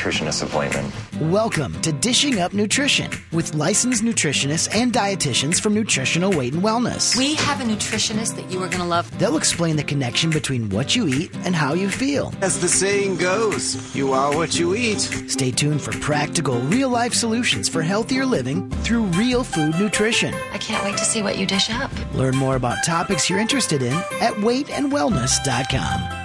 nutritionist appointment. Welcome to Dishing Up Nutrition with licensed nutritionists and dietitians from Nutritional Weight and Wellness. We have a nutritionist that you are going to love. They'll explain the connection between what you eat and how you feel. As the saying goes, you are what you eat. Stay tuned for practical, real life solutions for healthier living through real food nutrition. I can't wait to see what you dish up. Learn more about topics you're interested in at weightandwellness.com.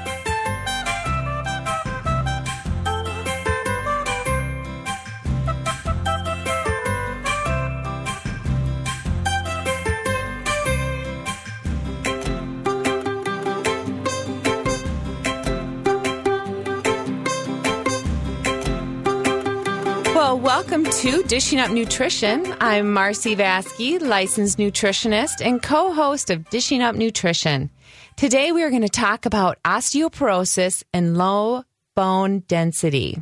to Dishing Up Nutrition. I'm Marcy Vaske, licensed nutritionist and co host of Dishing Up Nutrition. Today we are going to talk about osteoporosis and low bone density.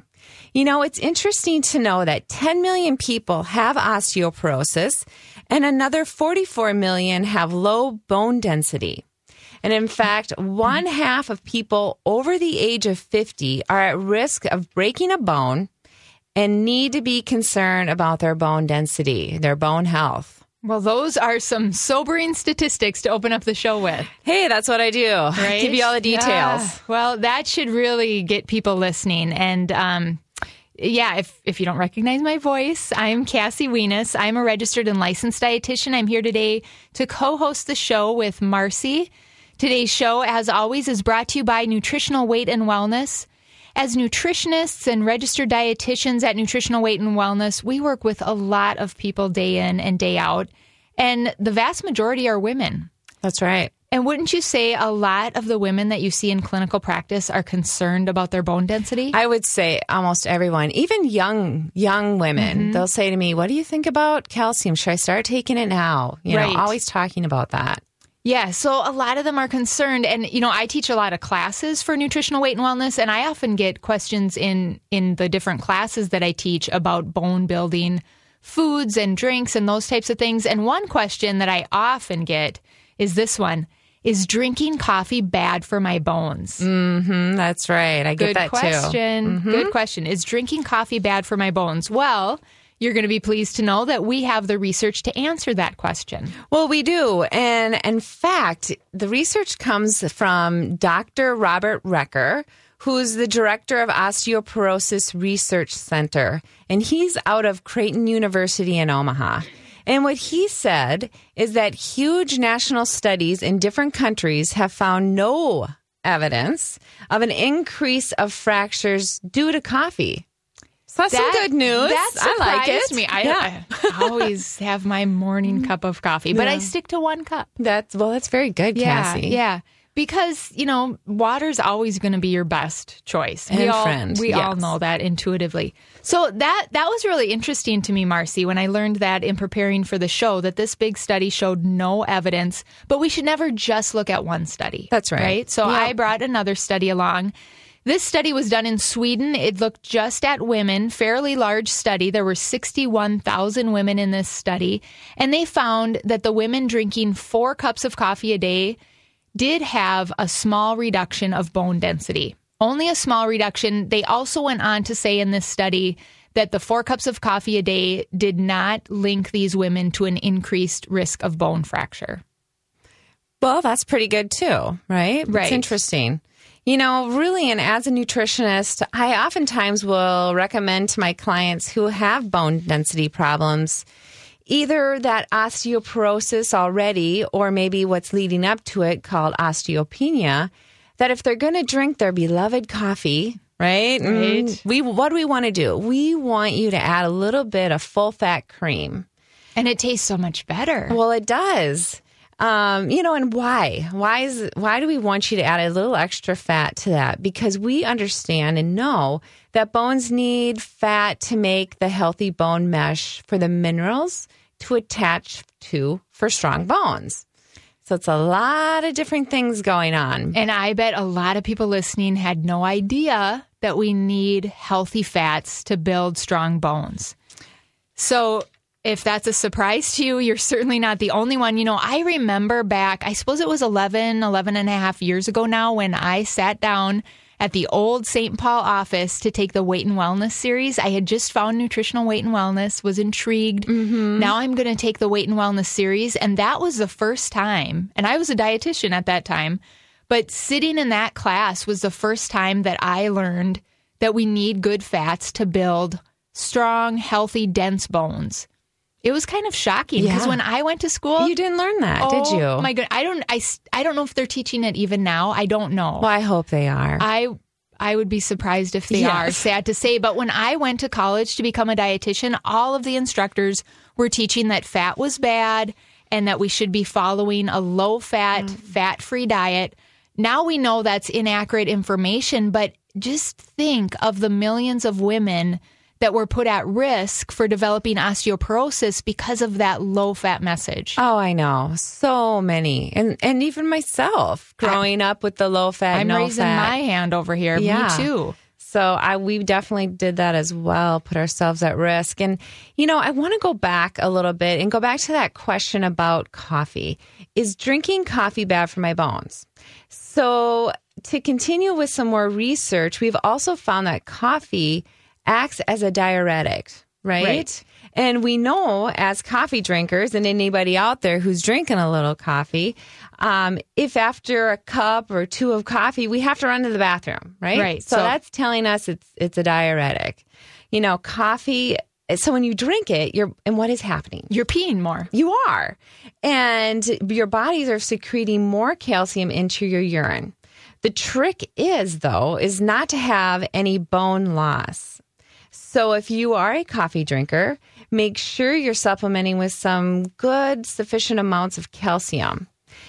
You know, it's interesting to know that 10 million people have osteoporosis and another 44 million have low bone density. And in fact, one half of people over the age of 50 are at risk of breaking a bone and need to be concerned about their bone density, their bone health. Well, those are some sobering statistics to open up the show with. Hey, that's what I do. Right? Give you all the details. Yeah. Well, that should really get people listening. And um, yeah, if, if you don't recognize my voice, I'm Cassie Weness. I'm a registered and licensed dietitian. I'm here today to co host the show with Marcy. Today's show, as always, is brought to you by Nutritional Weight and Wellness. As nutritionists and registered dietitians at Nutritional Weight and Wellness, we work with a lot of people day in and day out, and the vast majority are women. That's right. And wouldn't you say a lot of the women that you see in clinical practice are concerned about their bone density? I would say almost everyone, even young young women, Mm-hmm. they'll say to me, "What do you think about calcium? Should I start taking it now?" You Right. know, always talking about that. Yeah, so a lot of them are concerned and you know, I teach a lot of classes for nutritional weight and wellness and I often get questions in in the different classes that I teach about bone building foods and drinks and those types of things. And one question that I often get is this one, is drinking coffee bad for my bones? Mm, that's right. I get Good that too. Mm-hmm. question. Good question. Is drinking coffee bad for my bones? Well, you're going to be pleased to know that we have the research to answer that question. Well, we do. And in fact, the research comes from Dr. Robert Recker, who's the director of Osteoporosis Research Center. And he's out of Creighton University in Omaha. And what he said is that huge national studies in different countries have found no evidence of an increase of fractures due to coffee. So that's some good news. That I like it. surprised me. I, yeah. I always have my morning cup of coffee, but I stick to one cup. That's well, that's very good, Yeah, Cassie. yeah. Because you know, water's always going to be your best choice. we And all, friend, we all know that intuitively. So that that was really interesting to me, Marcy, when I learned that in preparing for the show that this big study showed no evidence. But we should never just look at one study. That's right. Right. So Yeah. I brought another study along. This study was done in Sweden. It looked just at women, fairly large study. There were 61,000 women in this study, and they found that the women drinking four cups of coffee a day did have a small reduction of bone density. Only a small reduction. They also went on to say in this study that the four cups of coffee a day did not link these women to an increased risk of bone fracture. Well, that's pretty good too, right? Right. It's interesting. You know, really, and as a nutritionist, I oftentimes will recommend to my clients who have bone density problems either that osteoporosis already or maybe what's leading up to it called osteopenia that if they're going to drink their beloved coffee right, Right. Mm, we what do we want to do we want you to add a little bit of full fat cream And it tastes so much better. well, it does. Um, you know, and why? Why is why do we want you to add a little extra fat to that? Because we understand and know that bones need fat to make the healthy bone mesh for the minerals to attach to for strong bones. So it's a lot of different things going on. And I bet a lot of people listening had no idea that we need healthy fats to build strong bones. So, if that's a surprise to you, you're certainly not the only one. You know, I remember back, I suppose it was 11, 11 and a half years ago now when I sat down at the old St. Paul office to take the weight and wellness series. I had just found nutritional weight and wellness, was intrigued. Mm-hmm. Now I'm going to take the weight and wellness series. And that was the first time, and I was a dietitian at that time, but sitting in that class was the first time that I learned that we need good fats to build strong, healthy, dense bones. It was kind of shocking because Yeah. when I went to school, You didn't learn that, did you? Oh. My God, I don't. I, I don't know if they're teaching it even now. I don't know. well, I hope they are. I I would be surprised if they Yes. are. Sad to say, but when I went to college to become a dietitian, all of the instructors were teaching that fat was bad and that we should be following a low fat, Mm. fat free diet. Now we know that's inaccurate information, but just think of the millions of women that were put at risk for developing osteoporosis because of that low fat message. Oh, I know. So many. And and even myself growing up with the low fat, I'm no raising fat. my hand over here. Yeah. Me too. So I we definitely did that as well, put ourselves at risk. And you know, I want to go back a little bit and go back to that question about coffee. Is drinking coffee bad for my bones? So to continue with some more research, we've also found that coffee acts as a diuretic, right? Right. And we know as coffee drinkers and anybody out there who's drinking a little coffee, um, if after a cup or two of coffee, we have to run to the bathroom, right? Right. So, So- that's telling us it's it's a diuretic. You know, coffee. So when you drink it, you're and what is happening? You're peeing more. You are. And your bodies are secreting more calcium into your urine. The trick is, though, is not to have any bone loss. So if you are a coffee drinker, make sure you're supplementing with some good, sufficient amounts of calcium.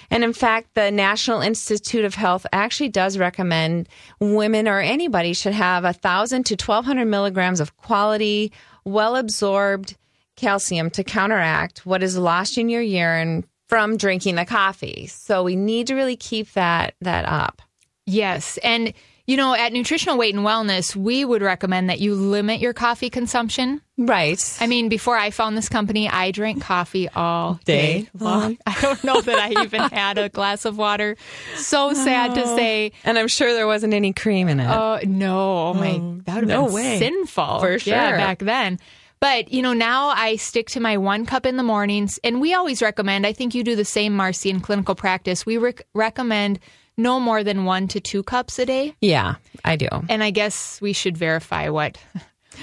And in fact, the National Institute of Health actually does recommend women or anybody should have 1,000 to 1,200 milligrams of quality, well absorbed calcium to counteract what is lost in your urine from drinking the coffee. So we need to really keep that that up. Yes. And, you know, at Nutritional Weight and Wellness, we would recommend that you limit your coffee consumption. Right. I mean, before I found this company, I drank coffee all Day day long. I don't know that I even had a glass of water. So sad to say. and I'm sure there wasn't any cream in it. Uh, no, oh my, that would have no been way. sinful. For Yeah, sure. back then. But, you know, now I stick to my one cup in the mornings. And we always recommend, I think you do the same, Marcy, in clinical practice. We rec- recommend no more than one to two cups a day. yeah, I do. And I guess we should verify what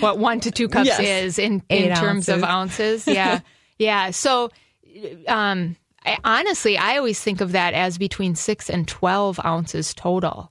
what one to two cups Yes. is in, Eight in terms of ounces. Yeah. yeah. So um I, honestly, I always think of that as between six and 12 ounces total.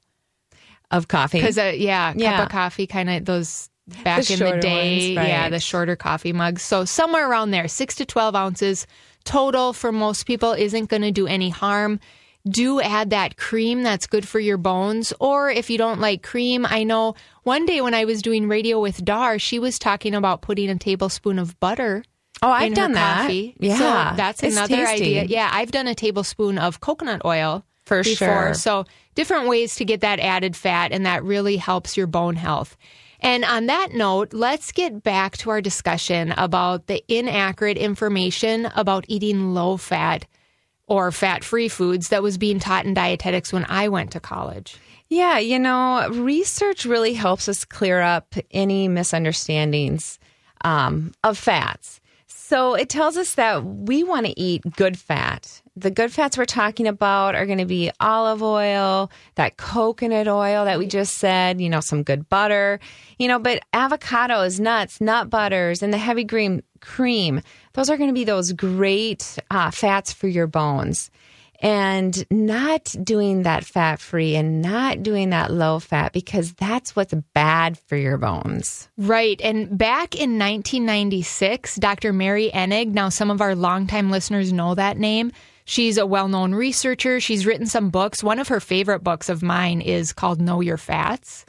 Of coffee. Because, uh, yeah, Yeah. cup of coffee, kind of those back The in the day. ones, Yeah, the shorter coffee mugs. So somewhere around there, six to 12 ounces total for most people isn't going to do any harm. Do add that cream that's good for your bones. Or if you don't like cream, I know one day when I was doing radio with Dar, she was talking about putting a tablespoon of butter oh, I've in done that. coffee. Yeah. So that's It's another tasty. idea. Yeah, I've done a tablespoon of coconut oil For before. sure. So different ways to get that added fat, and that really helps your bone health. And on that note, let's get back to our discussion about the inaccurate information about eating low fat or fat free foods that was being taught in dietetics when I went to college. Yeah, you know, research really helps us clear up any misunderstandings um, of fats. So it tells us that we want to eat good fat. The good fats we're talking about are going to be olive oil, that coconut oil that we just said, you know, some good butter, you know, but avocados, nuts, nut butters, and the heavy cream, cream, those are going to be those great uh, fats for your bones and not doing that fat free and not doing that low fat because that's what's bad for your bones. Right. And back in 1996, Dr. Mary Enig, now some of our longtime listeners know that name. She's a well known researcher. She's written some books. One of her favorite books of mine is called Know Your Fats,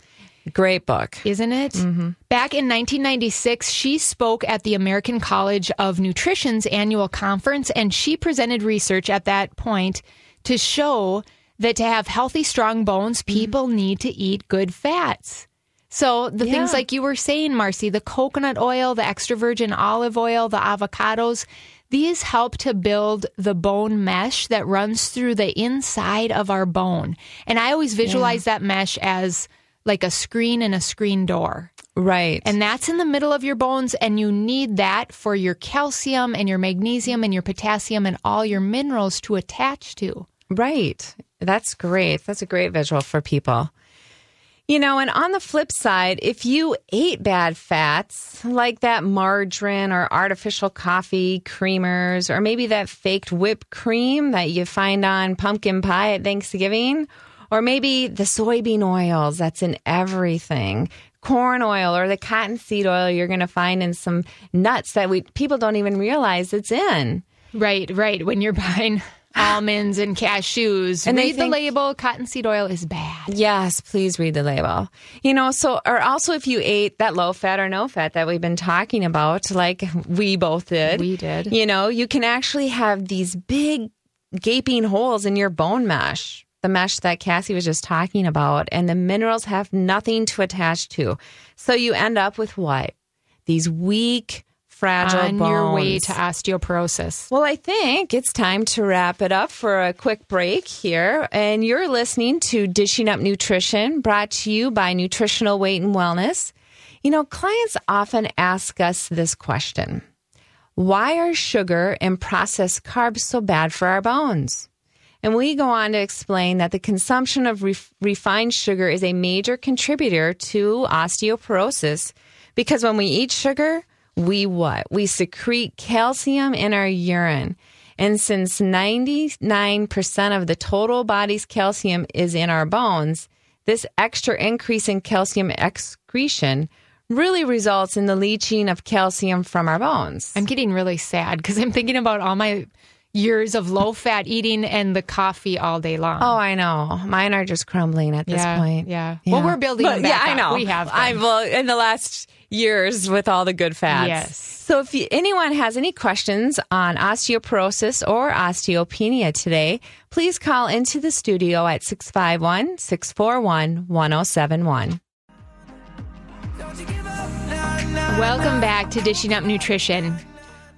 Great book. isn't it? Mm-hmm. Back in 1996, she spoke at the American College of Nutrition's annual conference, and she presented research at that point to show that to have healthy, strong bones, mm-hmm. people need to eat good fats. So the things like you were saying, Marcy, the coconut oil, the extra virgin olive oil, the avocados, these help to build the bone mesh that runs through the inside of our bone. And I always visualize that mesh as like a screen in a screen door. Right. And that's in the middle of your bones, and you need that for your calcium and your magnesium and your potassium and all your minerals to attach to. Right. That's great. That's a great visual for people. You know, and on the flip side, if you ate bad fats like that margarine or artificial coffee creamers, or maybe that faked whipped cream that you find on pumpkin pie at Thanksgiving, or maybe the soybean oils that's in everything, corn oil or the cottonseed oil you're going to find in some nuts that we people don't even realize it's in. Right, right. When you're buying almonds and cashews, And they read the label. Cottonseed oil is bad. Yes, please read the label. You know, so, or also if you ate that low fat or no fat that we've been talking about, like we both did. We did. You know, you can actually have these big gaping holes in your bone mesh, the mesh that Cassie was just talking about, and the minerals have nothing to attach to. So you end up with what? These weak, fragile On bones. your way to osteoporosis. Well, I think it's time to wrap it up for a quick break here. And you're listening to Dishing Up Nutrition, brought to you by Nutritional Weight and Wellness. You know, clients often ask us this question Why are sugar and processed carbs so bad for our bones? And we go on to explain that the consumption of ref- refined sugar is a major contributor to osteoporosis because when we eat sugar, we what? We secrete calcium in our urine. And since 99% of the total body's calcium is in our bones, this extra increase in calcium excretion really results in the leaching of calcium from our bones. I'm getting really sad because I'm thinking about all my years of low fat eating and the coffee all day long. Oh, I know. Mine are just crumbling at this yeah, point. yeah. yeah. Well, we're building But, them back Yeah, I up. know. We have. been. I've well, in the last years with all the good fats. Yes. So if you, anyone has any questions on osteoporosis or osteopenia today, please call into the studio at 651 641 1071. Welcome back to Dishing Up Nutrition.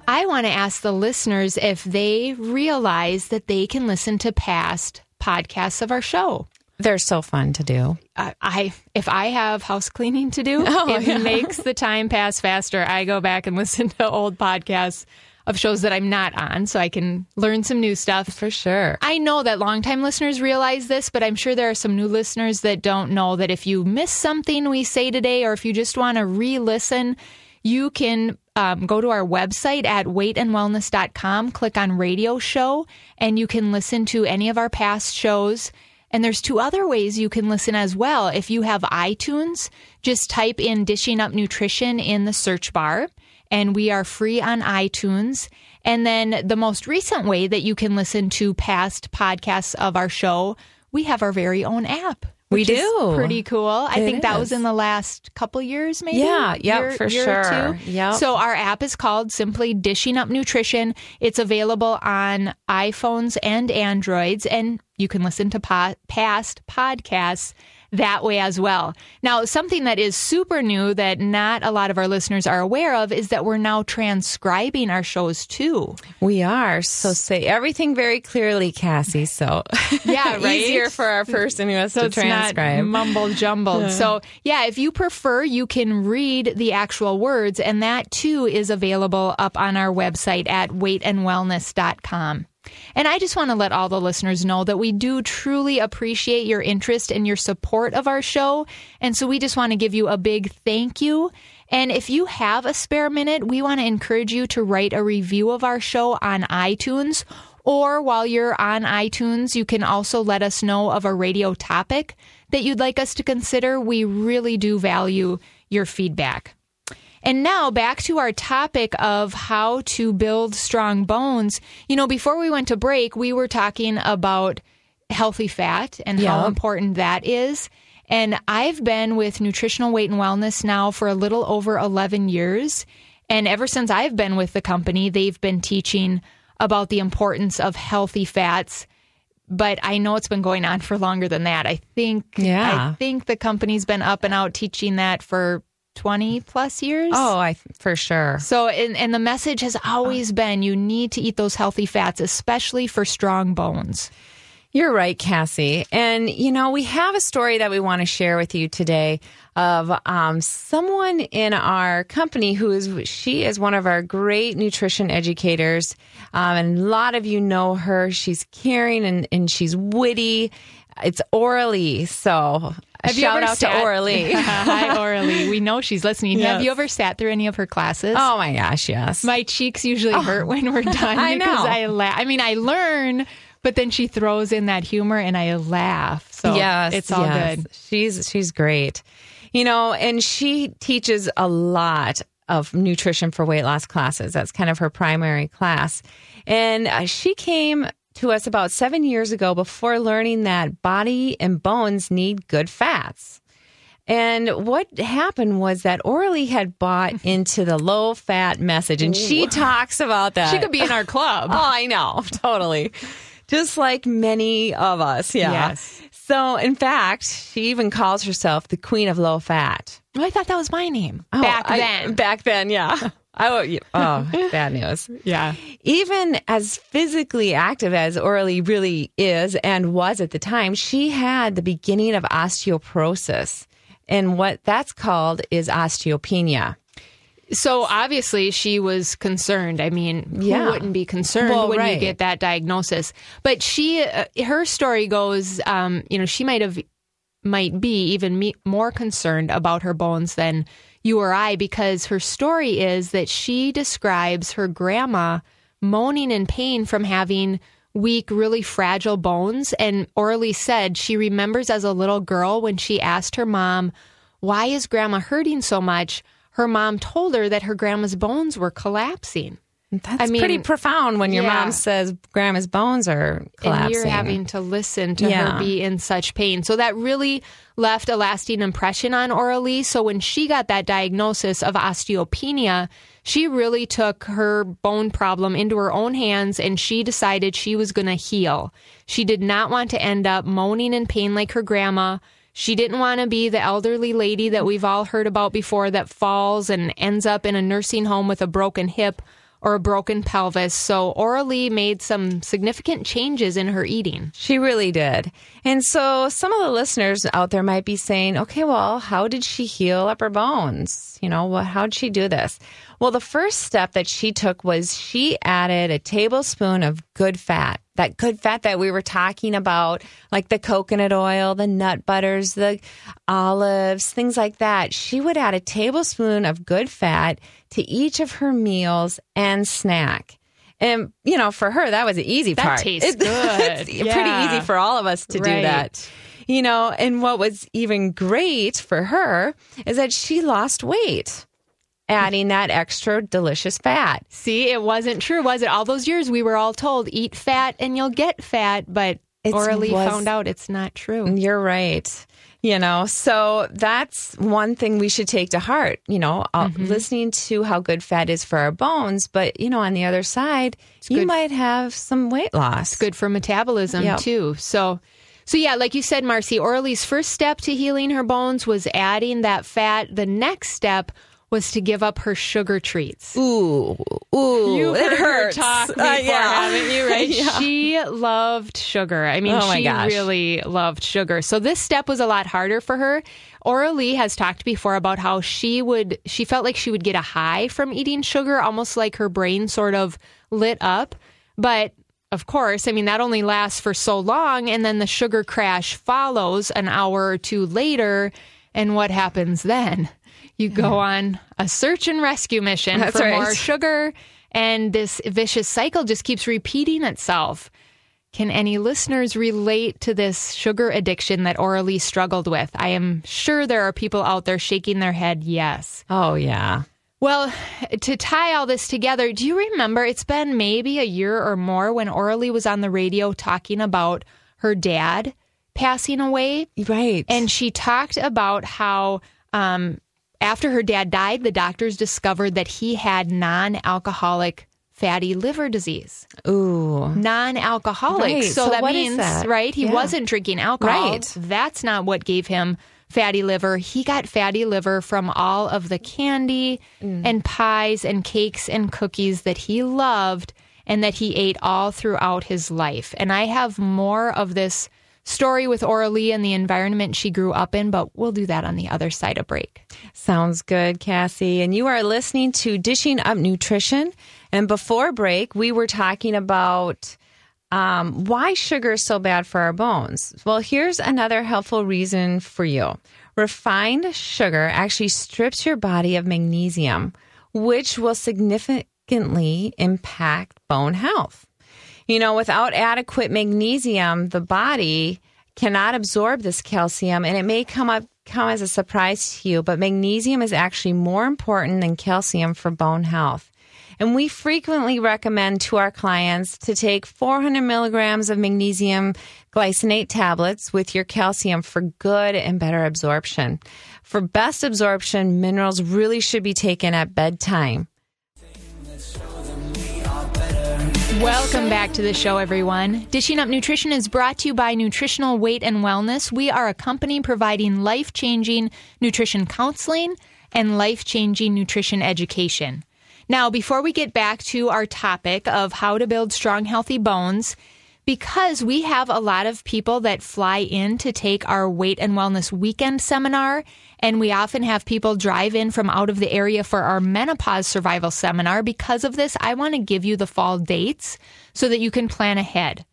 I want to ask the listeners if they realize that they can listen to past podcasts of our show. They're so fun to do. I, I if I have house cleaning to do, Oh, it yeah. makes the time pass faster. I go back and listen to old podcasts of shows that I'm not on, so I can learn some new stuff. For sure. I know that longtime listeners realize this, but I'm sure there are some new listeners that don't know that if you miss something we say today, or if you just want to re listen, you can um, go to our website at weightandwellness.com, click on radio show, and you can listen to any of our past shows. And there's two other ways you can listen as well. If you have iTunes, just type in Dishing Up Nutrition in the search bar, and we are free on iTunes. And then the most recent way that you can listen to past podcasts of our show, we have our very own app. We do. pretty cool. I It think that was in the last couple years, maybe. Yeah, Year- for year sure. Yep. So our app is called simply Dishing Up Nutrition. It's available on iPhones and Androids, and you can listen to po- past podcasts that way as well. Now, something that is super new that not a lot of our listeners are aware of is that we're now transcribing our shows too. We are. So say everything very clearly, Cassie. So Yeah, right? easier for our person who has so to transcribe. mumble jumbled. So yeah, if you prefer, you can read the actual words, and that too is available up on our website at weightandwellness.com. And I just want to let all the listeners know that we do truly appreciate your interest and your support of our show. And so we just want to give you a big thank you. And if you have a spare minute, we want to encourage you to write a review of our show on iTunes. Or while you're on iTunes, you can also let us know of a radio topic that you'd like us to consider. We really do value your feedback. And now back to our topic of how to build strong bones. You know, before we went to break, we were talking about healthy fat and how important that is. And I've been with Nutritional Weight and Wellness now for a little over 11 years. And ever since I've been with the company, they've been teaching about the importance of healthy fats. But I know it's been going on for longer than that. I think Yeah. I think the company's been up and out teaching that for 20 plus years. oh, I for sure. So, and, and the message has always been you need to eat those healthy fats, especially for strong bones. You're right, Cassie. And, you know, we have a story that we want to share with you today of um, someone in our company who is, she is one of our great nutrition educators. Um, and a lot of you know her. She's caring and, and she's witty. It's orally. So, Have shout out sat- to Orly. Hi, Orly. We know she's listening. Have you ever sat through any of her classes? oh my gosh, yes. My cheeks usually hurt when we're done I because know. I laugh. I mean, I learn, but then she throws in that humor and I laugh. So yes, it's all yes. good. She's she's great. You know, and she teaches a lot of nutrition for weight loss classes. That's kind of her primary class. And uh, she came to us about 7 years ago before learning that body and bones need good fats. And what happened was that Orly had bought into the low fat message, and she talks about that. She could be in our club. Oh, I know, totally. Just like many of us, yeah. Yes. So, in fact, she even calls herself the queen of low fat. Oh, I thought that was my name Oh, back I- then. back then, yeah. Oh, oh, bad news. yeah. Even as physically active as Orly really is and was at the time, she had the beginning of osteoporosis. And what that's called is osteopenia. So obviously she was concerned. I mean, who Yeah. wouldn't be concerned Well, when you get that diagnosis? But she, uh, her story goes, um, you know, she might have, might be even me- more concerned about her bones than you or I because her story is that she describes her grandma moaning in pain from having weak, really fragile bones. And Orly said she remembers as a little girl when she asked her mom, Why is grandma hurting so much? Her mom told her that her grandma's bones were collapsing. That's I mean, pretty profound when your yeah. mom says grandma's bones are collapsing. And you're having to listen to Yeah. her be in such pain. So that really left a lasting impression on Oralee. So when she got that diagnosis of osteopenia, she really took her bone problem into her own hands and she decided she was going to heal. She did not want to end up moaning in pain like her grandma. She didn't want to be the elderly lady that we've all heard about before that falls and ends up in a nursing home with a broken hip or a broken pelvis. So Oralee made some significant changes in her eating. She really did. And so some of the listeners out there might be saying, okay, well, how did she heal up her bones? You know, how'd she do this? Well, the first step that she took was she added a tablespoon of good fat. That good fat that we were talking about, like the coconut oil, the nut butters, the olives, things like that. She would add a tablespoon of good fat to each of her meals and snack. And, you know, for her, that was the easy That part. tastes It- good. it's pretty easy for all of us to do that. You know, and what was even great for her is that she lost weight, adding that extra delicious fat. See, it wasn't true, was it? All those years we were all told eat fat and you'll get fat, but It's Oralee was- found out it's not true. You're right. You know, so that's one thing we should take to heart, you know, uh, Mm-hmm. listening to how good fat is for our bones. But, you know, on the other side, you good- might have some weight loss. Good for metabolism Yep. too. So so yeah, like you said, Marcy, Oralee's first step to healing her bones was adding that fat. The next step was to give up her sugar treats. Ooh, ooh, You've it hurts. talk before, Uh, yeah. haven't you? Right? Yeah. She loved sugar. I mean, Oh she gosh. really loved sugar. So this step was a lot harder for her. Oralee has talked before about how she would. She felt like she would get a high from eating sugar, almost like her brain sort of lit up. But of course, I mean that only lasts for so long, and then the sugar crash follows an hour or two later. And what happens then? You go on a search and rescue mission That's for right. more sugar, and this vicious cycle just keeps repeating itself. Can any listeners relate to this sugar addiction that Oralee struggled with? I am sure there are people out there shaking their head, yes. Oh, yeah. Well, to tie all this together, do you remember it's been maybe a year or more when Oralee was on the radio talking about her dad passing away? Right. And she talked about how um, after her dad died, the doctors discovered that he had non alcoholic fatty liver disease. ooh. Non alcoholic. Right. So, So that means, that? right? He Yeah. wasn't drinking alcohol. Right. That's not what gave him fatty liver. He got fatty liver from all of the candy Mm. and pies and cakes and cookies that he loved. and that he ate all throughout his life. And I have more of this story with Oralee and the environment she grew up in, but we'll do that on the other side of break. Sounds good, Cassie. And you are listening to Dishing Up Nutrition. And before break, we were talking about um, why sugar is so bad for our bones. Well, here's another helpful reason for you. Refined sugar actually strips your body of magnesium, which will significantly impact bone health. You know, without adequate magnesium, the body cannot absorb this calcium and it may come up come as a surprise to you, but magnesium is actually more important than calcium for bone health. And we frequently recommend to our clients to take 400 milligrams of magnesium glycinate tablets with your calcium for good and better absorption. For best absorption, minerals really should be taken at bedtime. Welcome back to the show, everyone. Dishing Up Nutrition is brought to you by Nutritional Weight and Wellness. We are a company providing life changing nutrition counseling and life changing nutrition education. Now, before we get back to our topic of how to build strong, healthy bones, because we have a lot of people that fly in to take our weight and wellness weekend seminar, and we often have people drive in from out of the area for our menopause survival seminar. Because of this, I want to give you the fall dates so that you can plan ahead.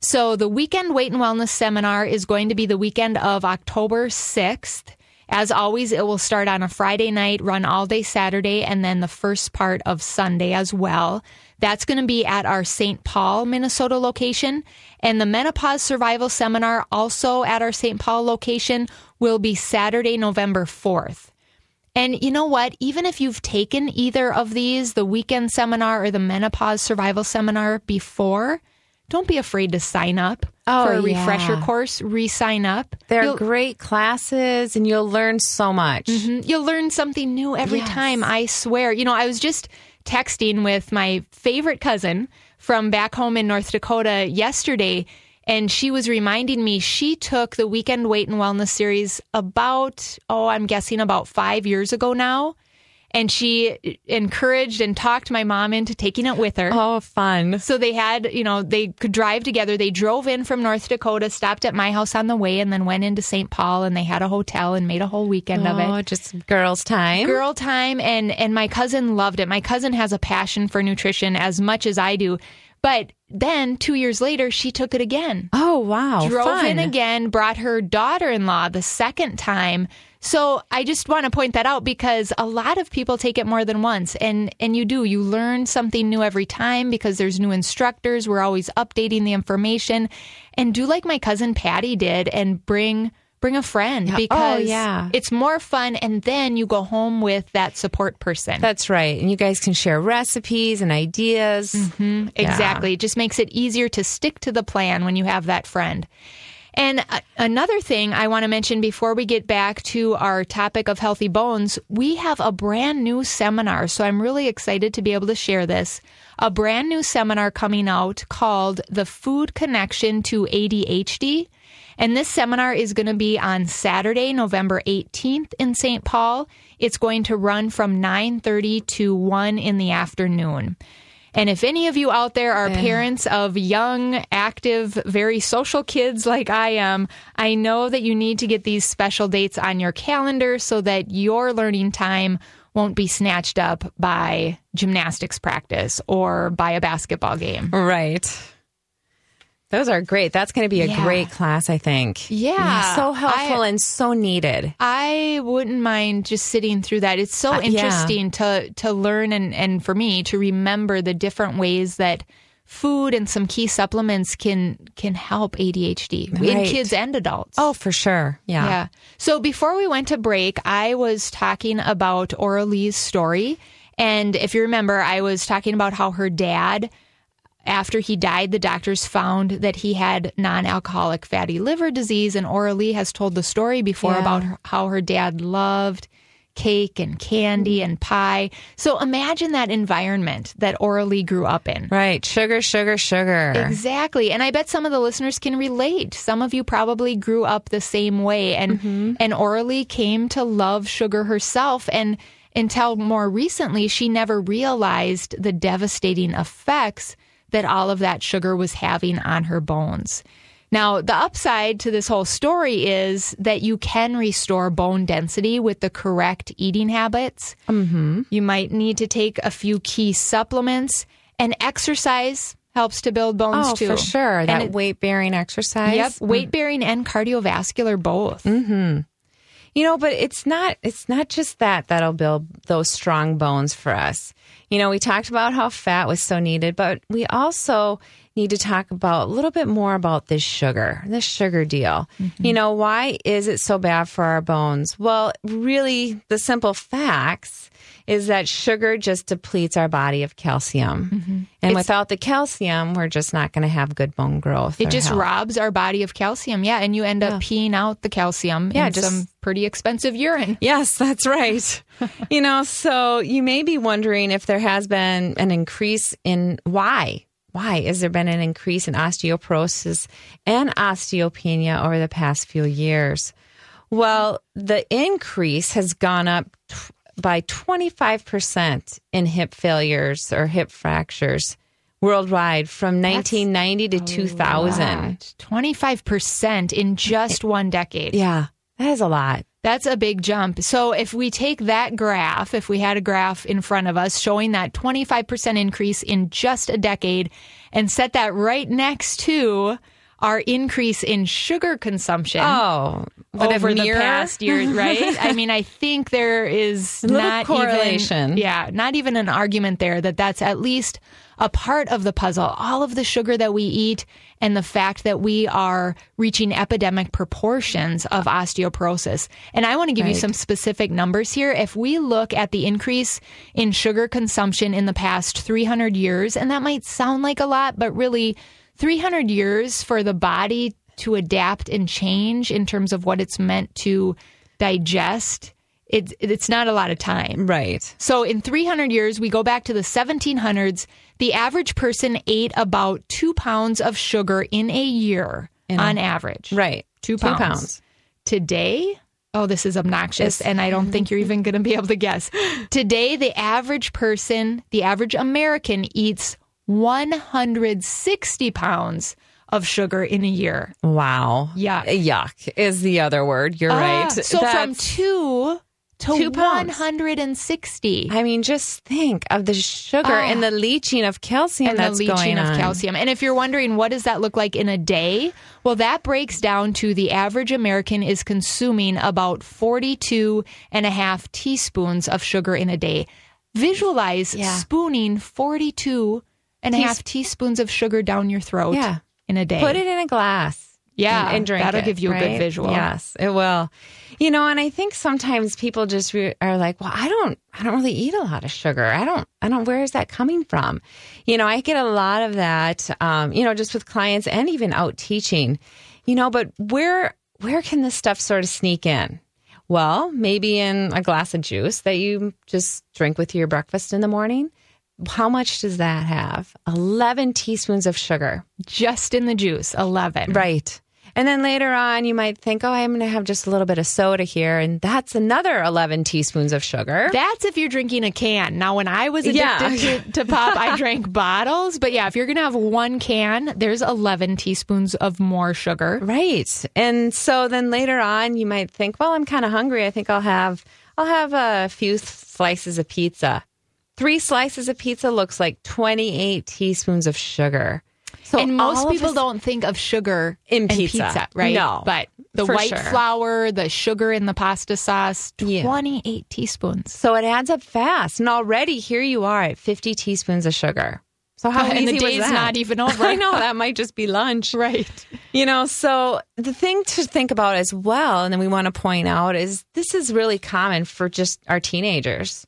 So, the weekend weight and wellness seminar is going to be the weekend of October 6th. As always, it will start on a Friday night, run all day Saturday, and then the first part of Sunday as well. That's going to be at our St. Paul, Minnesota location. And the Menopause Survival Seminar, also at our St. Paul location, will be Saturday, November 4th. And you know what? Even if you've taken either of these, the weekend seminar or the menopause survival seminar before, don't be afraid to sign up Oh, for a refresher yeah. course. Re sign up. They're You'll- great classes and you'll learn so much. Mhm. You'll learn something new every Yes. time, I swear. You know, I was just texting with my favorite cousin from back home in North Dakota yesterday, and she was reminding me she took the Weekend Weight and Wellness series about, oh, I'm guessing about five years ago now. And she encouraged and talked my mom into taking it with her. Oh, fun. So they had, you know, they could drive together. They drove in from North Dakota, stopped at my house on the way, and then went into St. Paul and they had a hotel and made a whole weekend of it Oh, just girls' time. girl time and and my cousin loved it my cousin has a passion for nutrition as much as i do but then two years later she took it again. Oh, wow. drove fun. in again brought her daughter-in-law the second time. So i just want to point that out because a lot of people take it more than once. And and you do. You learn something new every time because there's new instructors. We're always updating the information. And do like my cousin patty did and bring bring a friend Yeah. Oh, because yeah. it's more fun and then you go home with that support person That's right. And you guys can share recipes and ideas. Mm-hmm. Exactly. It just makes it easier to stick to the plan when you have that friend. And uh, another thing I want to mention before we get back to our topic of healthy bones, we have a brand new seminar. So I'm really excited to be able to share this. A brand new seminar coming out called The Food Connection to ADHD. And this seminar is going to be on Saturday, November 18th in St. Paul. It's going to run from 9:30 to 1 in the afternoon. And if any of you out there are parents of young, active, very social kids like I am, I know that you need to get these special dates on your calendar so that your learning time won't be snatched up by gymnastics practice or by a basketball game. Right. Those are great. That's going to be a Yeah. great class, I think. Yeah. So helpful I- and so needed. I wouldn't mind just sitting through that. It's so Uh, yeah. interesting to to learn and and for me to remember the different ways that food and some key supplements can can help ADHD in kids and adults. Oh, for sure. Yeah. Yeah. So before we went to break, I was talking about Oralee's story. And if you remember, I was talking about how her dad, after he died, the doctors found that he had non alcoholic fatty liver disease. And Oralee has told the story before Yeah. about her, how her dad loved cake and candy and pie. So imagine that environment that Oralee grew up in. Right. Sugar, sugar, sugar. Exactly. And I bet some of the listeners can relate. Some of you probably grew up the same way and mm-hmm. and Oralee came to love sugar herself and until more recently she never realized the devastating effects that all of that sugar was having on her bones. Now, the upside to this whole story is that you can restore bone density with the correct eating habits. Mm-hmm. You might need to take a few key supplements, and exercise helps to build bones Oh, too. for sure. And That weight bearing exercise. Yep, weight bearing and cardiovascular both. You know, but it's not it's not just that that'll build those strong bones for us. You know, we talked about how fat was so needed, but we also need to talk about a little bit more about this sugar, this sugar deal. Mm-hmm. You know, why is it so bad for our bones? Well, really the simple facts is that sugar just depletes our body of calcium. Mm-hmm. And without the calcium, we're just not going to have good bone growth. It just health. robs our body of calcium. Yeah, and you end up peeing out the calcium Yeah, in just- some pretty expensive urine. Yes, that's right. you know, so you may be wondering if there has been an increase in why. Why has there been an increase in osteoporosis and osteopenia over the past few years? Well, the increase has gone up t- by 25% in hip failures or hip fractures worldwide from 1990 to 2000. 25% in just one decade. Yeah, that is a lot. That's a big jump. So if we take that graph, if we had a graph in front of us showing that 25% increase in just a decade and set that right next to our increase in sugar consumption Oh, over the past years, right? I mean, I think there is not correlation. even yeah, not even an argument there that that's at least a part of the puzzle. All of the sugar that we eat and the fact that we are reaching epidemic proportions of osteoporosis. And I want to give you some specific numbers here. If we look at the increase in sugar consumption in the past 300 years, and that might sound like a lot, but really 300 years for the body to adapt and change in terms of what it's meant to digest, it's it's not a lot of time. Right. So in 300 years, we go back to the 1700s. The average person ate about two pounds of sugar in a year on average. Right. Two Two pounds. pounds. Today, oh, this is obnoxious, and I don't think you're even going to be able to guess. Today, the average person, the average American, eats 160 pounds of sugar in a year. Wow. Yuck. Yuck is the other word. You're Ah, right. So from two to Two pounds. 160. I mean, just think of the sugar Ah. and the leaching of calcium and that's the leaching going of on. calcium. And if you're wondering what does that look like in a day, well, that breaks down to the average American is consuming about 42 and a half teaspoons of sugar in a day. Visualize Yeah. spooning 42 and a half teaspoons of sugar down your throat Yeah. in a day. Put it in a glass. Yeah, and, and drink that'll it, give you a good visual. Yes, it will. You know, and I think sometimes people just re- are like, "Well, I don't, I don't really eat a lot of sugar. I don't, I don't. Where is that coming from?" You know, I get a lot of that. Um, you know, just with clients and even out teaching. You know, but where, where can this stuff sort of sneak in? Well, maybe in a glass of juice that you just drink with your breakfast in the morning. How much does that have? 11 teaspoons of sugar. Just in the juice, 11. Right. And then later on, you might think, oh, I'm going to have just a little bit of soda here. And that's another 11 teaspoons of sugar. That's if you're drinking a can. Now, when I was Yeah. addicted to, to pop, I drank bottles. But yeah, if you're going to have one can, there's 11 teaspoons of more sugar. right. And so then later on, you might think, well, I'm kind of hungry. I think I'll have, I'll have a few slices of pizza. Three slices of pizza looks like 28 teaspoons of sugar. So and most people us- don't think of sugar In and pizza. right? No, But the white sure. flour, the sugar in the pasta sauce, Yeah. 28 teaspoons. So it adds up fast. And already here you are at 50 teaspoons of sugar. So how And the easy was that? not even over. I know that might just be lunch. Right. You know, so the thing to think about as well, and then we want to point out is this is really common for just our teenagers,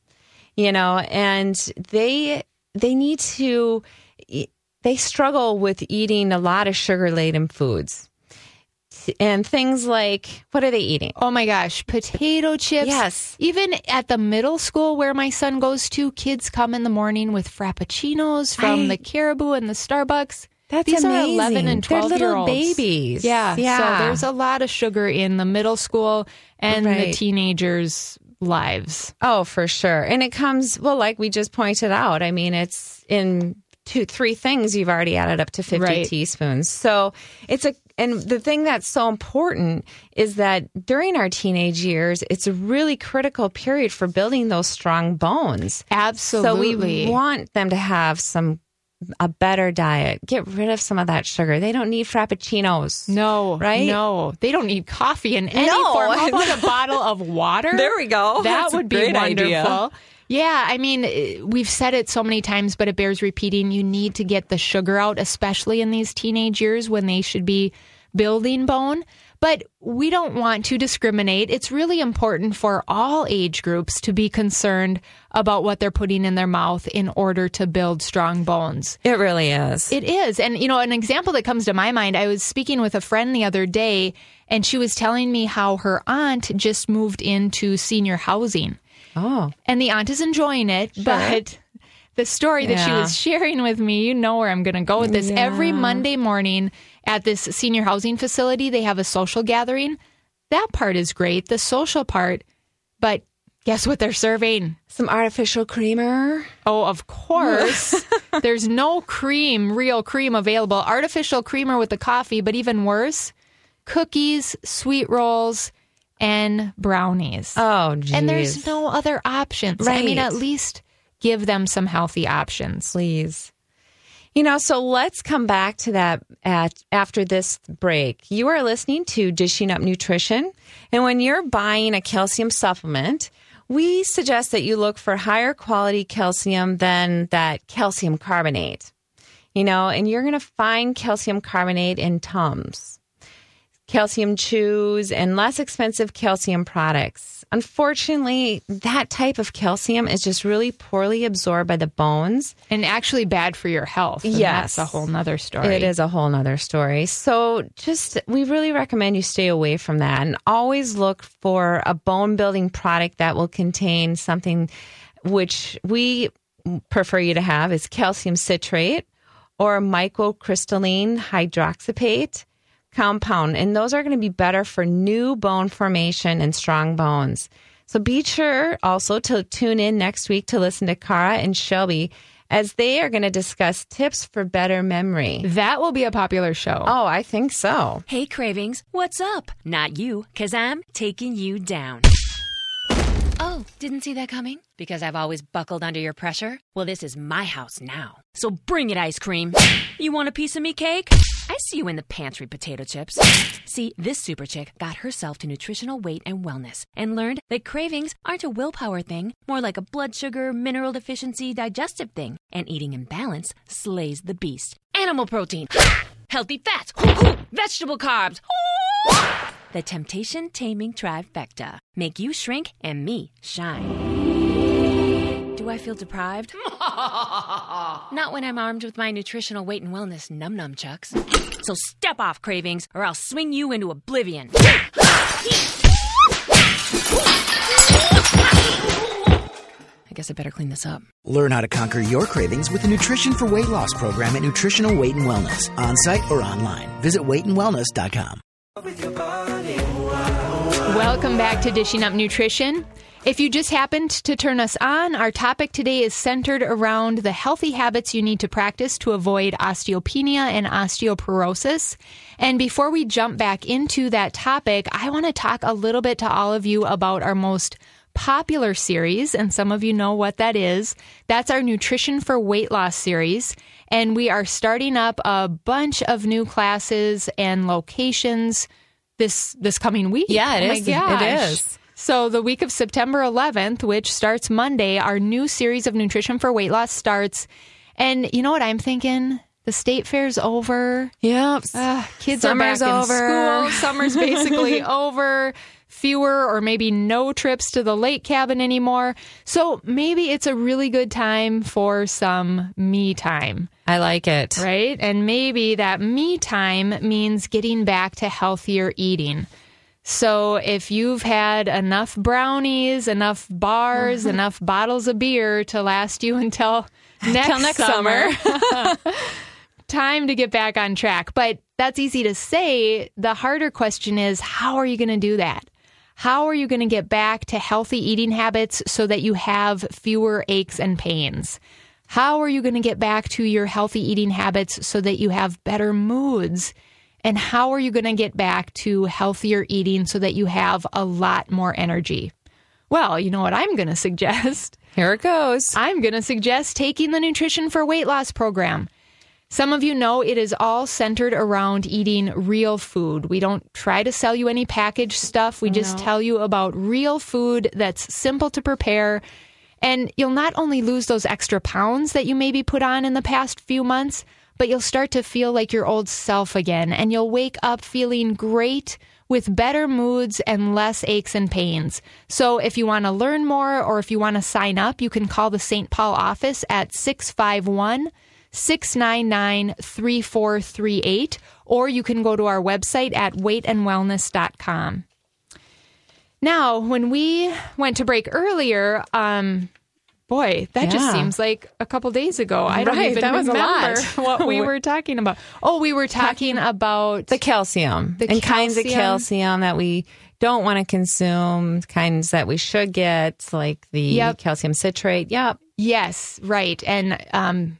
you know, and they they need to they struggle with eating a lot of sugar laden foods and things like what are they eating? Oh my gosh, potato chips. Yes. Even at the middle school where my son goes to, kids come in the morning with frappuccinos from I- the Caribou and the Starbucks. That's These are amazing. 11 and They're 12 little year olds. babies. Yeah. Yeah. So there's a lot of sugar in the middle school and the teenagers' lives. Oh, for sure. And it comes, well, like we just pointed out, I mean, it's in two, three things, you've already added up to 50 Right. teaspoons. So it's a, and the thing that's so important is that during our teenage years, it's a really critical period for building those strong bones. Absolutely. So we want them to have some, a better diet. Get rid of some of that sugar. They don't need frappuccinos. No, Right? No, they don't need coffee in any No. form. How about a bottle of water? There we go. That That's would be great wonderful. idea. Yeah, I mean, eh, we've said it so many times, but it bears repeating. You need to get the sugar out, especially in these teenage years when they should be building bone. But we don't want to discriminate. It's really important for all age groups to be concerned about what they're putting in their mouth in order to build strong bones. It really is. It is. And, you know, an example that comes to my mind, I was speaking with a friend the other day, and she was telling me how her aunt just moved into senior housing. oh. And the aunt is enjoying it, but the story that she was sharing with me, you know where I'm going to go with this. Every Monday morning at this senior housing facility, they have a social gathering. That part is great, the social part. But guess what they're serving? Some artificial creamer. Oh, of course. There's no cream, real cream available. Artificial creamer with the coffee, but even worse, cookies, sweet rolls, and brownies. Oh, geez. and there's no other options. I mean, at least give them some healthy options. please. You know, so let's come back to that at after this break. You are listening to Dishing Up Nutrition, and when you're buying a calcium supplement, we suggest that you look for higher quality calcium than that calcium carbonate. You know, and you're going to find calcium carbonate in Tums, calcium chews, and less expensive calcium products. Unfortunately, that type of calcium is just really poorly absorbed by the bones. And actually bad for your health. And Yes. That's a whole nother story. It is a whole nother story. So just we really recommend you stay away from that and always look for a bone building product that will contain something which we prefer you to have is calcium citrate or microcrystalline hydroxyapatite compound. And those are going to be better for new bone formation and strong bones. So be sure also to tune in next week to listen to Cara and Shelby as they are going to discuss tips for better memory. That will be a popular show. Oh, I think so. Hey, Cravings, what's up? Not you, because I'm taking you down. Oh, didn't see that coming? Because I've always buckled under your pressure? Well, this is my house now. So bring it, ice cream. You want a piece of me cake? I see you in the pantry, potato chips. See, this super chick got herself to nutritional weight and wellness and learned that cravings aren't a willpower thing, more like a blood sugar, mineral deficiency, digestive thing. And eating in balance slays the beast. Animal protein, healthy fats, vegetable carbs. The temptation taming trifecta. Make you shrink and me shine. Do I feel deprived? Not when I'm armed with my nutritional weight and wellness num num chucks. So step off cravings or I'll swing you into oblivion. I guess I better clean this up. Learn how to conquer your cravings with the Nutrition for Weight Loss program at Nutritional Weight and Wellness, on site or online. Visit weightandwellness.com. Welcome back to Dishing Up Nutrition. If you just happened to turn us on, our topic today is centered around the healthy habits you need to practice to avoid osteopenia and osteoporosis. And before we jump back into that topic, I want to talk a little bit to all of you about our most popular series, and some of you know what that is. That's our Nutrition for Weight Loss series. And we are starting up a bunch of new classes and locations this this coming week. Yeah, it oh is. It So the week of September 11th, which starts Monday, our new series of Nutrition for Weight Loss starts. And you know what I'm thinking? The state fair's over. Yep. Uh, kids Summer's are back over. in school. Summer's basically over. Fewer or maybe no trips to the lake cabin anymore. So maybe it's a really good time for some me time, I like it. right? And maybe that me time means getting back to healthier eating. So if you've had enough brownies, enough bars, mm-hmm. enough bottles of beer to last you until next, Till next summer, time to get back on track. But that's easy to say. The harder question is how are you going to do that? How are you going to get back to healthy eating habits so that you have fewer aches and pains? How are you going to get back to your healthy eating habits so that you have better moods? And how are you going to get back to healthier eating so that you have a lot more energy? Well, you know what I'm going to suggest? Here it goes. I'm going to suggest taking the Nutrition for Weight Loss program. Some of you know it is all centered around eating real food. We don't try to sell you any packaged stuff. We just tell you about real food that's simple to prepare. And you'll not only lose those extra pounds that you maybe put on in the past few months, but you'll start to feel like your old self again. And you'll wake up feeling great with better moods and less aches and pains. So if you want to learn more or if you want to sign up, you can call the St. Paul office at 651 699 3438, or you can go to our website at weightandwellness.com. Now, when we went to break earlier, um, boy, that just seems like a couple days ago. I don't Right, even that was a remember what we were talking about. Oh, we were talking about the calcium The and kinds of calcium. calcium that we don't want to consume, kinds that we should get, like the Yep. calcium citrate. Yep. Yes, right. And um,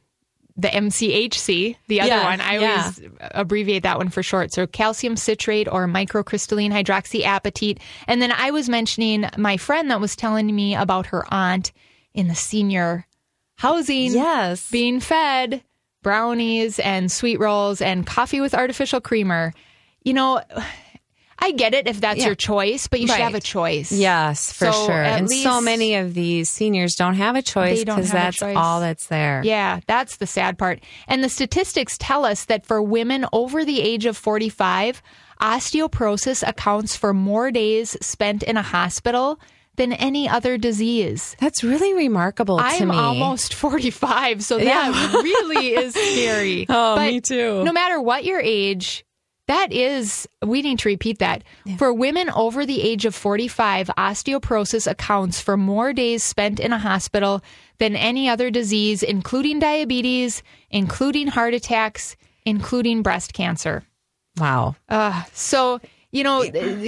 the MCHC, the other Yeah, one, I yeah. always abbreviate that one for short. So calcium citrate or microcrystalline hydroxyapatite. And then I was mentioning my friend that was telling me about her aunt in the senior housing Yes. being fed brownies and sweet rolls and coffee with artificial creamer. You know, I get it if that's Yeah. your choice, but you should have a choice. Yes, for So sure. And so many of these seniors don't have a choice because that's choice. all that's there. Yeah, that's the sad part. And the statistics tell us that for women over the age of 45, osteoporosis accounts for more days spent in a hospital than any other disease. That's really remarkable to I'm almost 45, so that Yeah. really is scary. Oh, But me too. No matter what your age, that is, we need to repeat that. For women over the age of 45, osteoporosis accounts for more days spent in a hospital than any other disease, including diabetes, including heart attacks, including breast cancer. Wow. Uh, so, you know,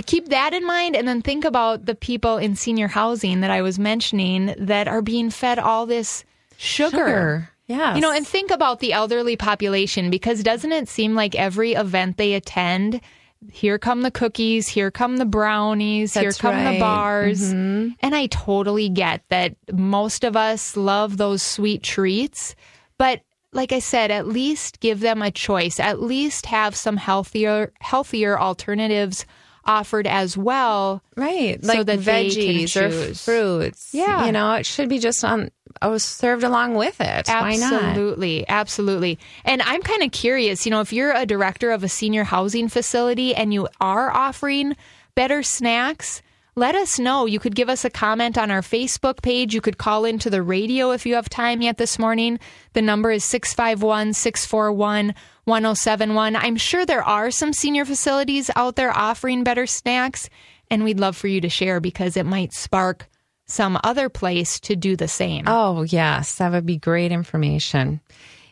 keep that in mind and then think about the people in senior housing that I was mentioning that are being fed all this sugar. Sugar. Yes. You know, and think about the elderly population because doesn't it seem like every event they attend, here come the cookies, here come the brownies, here That's come the right. bars. Mm-hmm. And I totally get that most of us love those sweet treats, but like I said, at least give them a choice. At least have some healthier healthier alternatives offered as well. Right. so like that they can veggies or fruits. Yeah. You know, it should be just on oh, served along with it. Absolutely, absolutely. And I'm kind of curious, you know, if you're a director of a senior housing facility and you are offering better snacks, let us know. You could give us a comment on our Facebook page. You could call into the radio if you have time yet this morning. The number is 651 641 1071. I'm sure there are some senior facilities out there offering better snacks, and we'd love for you to share because it might spark some other place to do the same. Oh, yes. That would be great information.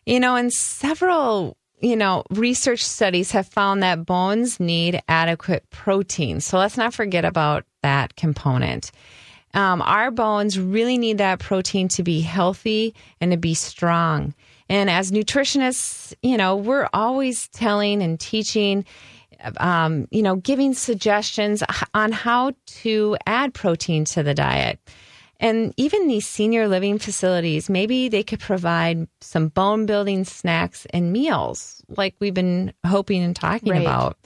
You know, and several, you know, research studies have found that bones need adequate protein. So let's not forget about that component. Um, our bones really need that protein to be healthy and to be strong. And as nutritionists, you know, we're always telling and teaching, um, you know, giving suggestions on how to add protein to the diet. And even these senior living facilities, maybe they could provide some bone building snacks and meals like we've been hoping and talking Right. about.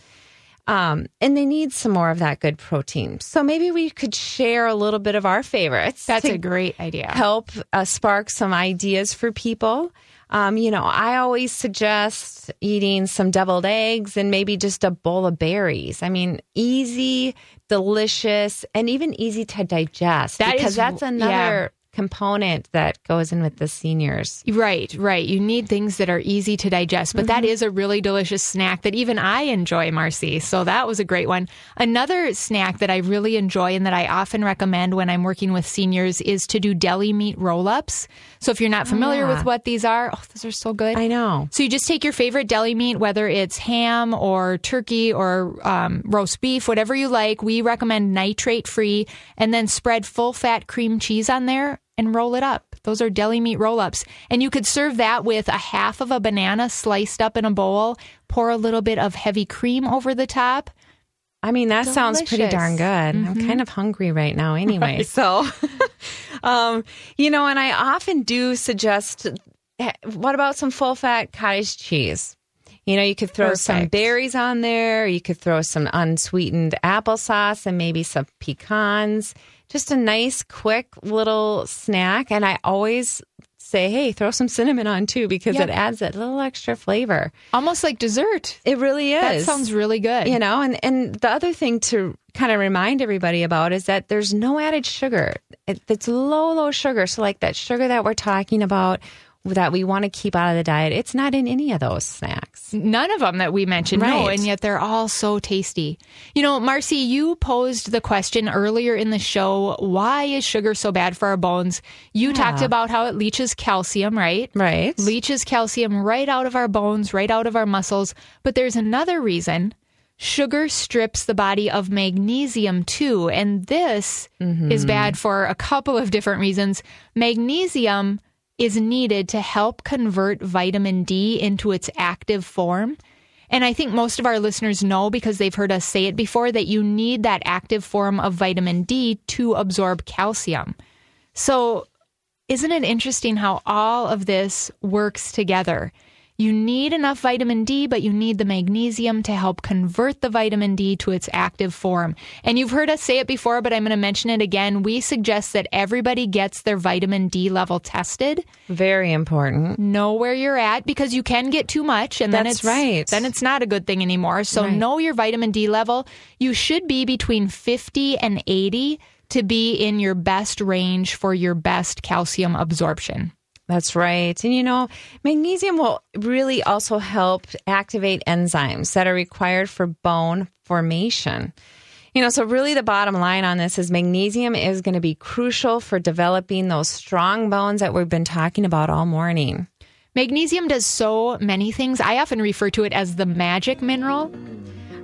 Um, and they need some more of that good protein. So maybe we could share a little bit of our favorites. That's a great idea. help uh, spark some ideas for people. Um, you know, I always suggest eating some deviled eggs and maybe just a bowl of berries. I mean, easy, delicious, and even easy to digest That because is- that's another yeah. Component that goes in with the seniors. Right, right. You need things that are easy to digest, but that is a really delicious snack that even I enjoy, Marcy. So that was a great one. Another snack that I really enjoy and that I often recommend when I'm working with seniors is to do deli meat roll ups. So if you're not familiar yeah. with what these are, oh, those are so good. I know. So you just take your favorite deli meat, whether it's ham or turkey or um, roast beef, whatever you like. We recommend nitrate free, and then spread full fat cream cheese on there. And roll it up. Those are deli meat roll ups. And you could serve that with a half of a banana sliced up in a bowl, pour a little bit of heavy cream over the top. I mean, that sounds pretty darn good. I'm kind of hungry right now anyway. So, um, you know, and I often do suggest eh, what about some full fat cottage cheese? You know, you could throw some berries on there, you could throw some unsweetened applesauce and maybe some pecans. Just a nice, quick little snack. And I always say, hey, throw some cinnamon on too because Yep. it adds that little extra flavor. Almost like dessert. It really is. That sounds really good. You know, and and the other thing to kind of remind everybody about is that there's no added sugar. It, it's low, low sugar. So like that sugar that we're talking about that we want to keep out of the diet, it's not in any of those snacks. None of them that we mentioned, no, and yet they're all so tasty. You know, Marcy, you posed the question earlier in the show why is sugar so bad for our bones? You talked about how it leaches calcium, right? Right. Leaches calcium right out of our bones, right out of our muscles. But there's another reason. Sugar strips the body of magnesium too. And this is mm-hmm. bad for a couple of different reasons. Magnesium is needed to help convert vitamin D into its active form. And I think most of our listeners know because they've heard us say it before that you need that active form of vitamin D to absorb calcium. So, isn't it interesting how all of this works together? You need enough vitamin D, but you need the magnesium to help convert the vitamin D to its active form. And you've heard us say it before, but I'm going to mention it again. We suggest that everybody gets their vitamin D level tested. Very important. Know where you're at because you can get too much and then That's it's right. then it's not a good thing anymore. So Right. know your vitamin D level. You should be between 50 and 80 to be in your best range for your best calcium absorption. That's right. And you know, magnesium will really also help activate enzymes that are required for bone formation. You know, so really the bottom line on this is magnesium is going to be crucial for developing those strong bones that we've been talking about all morning. Magnesium does so many things. I often refer to it as the magic mineral.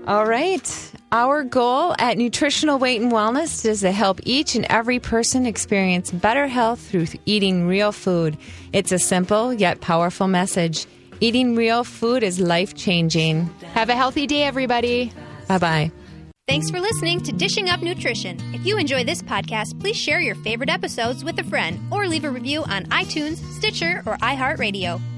All right. Our goal at Nutritional Weight and Wellness is to help each and every person experience better health through eating real food. It's a simple yet powerful message. Eating real food is life changing. Have a healthy day, everybody. Bye bye. Thanks for listening to Dishing Up Nutrition. If you enjoy this podcast, please share your favorite episodes with a friend or leave a review on iTunes, Stitcher, or iHeartRadio.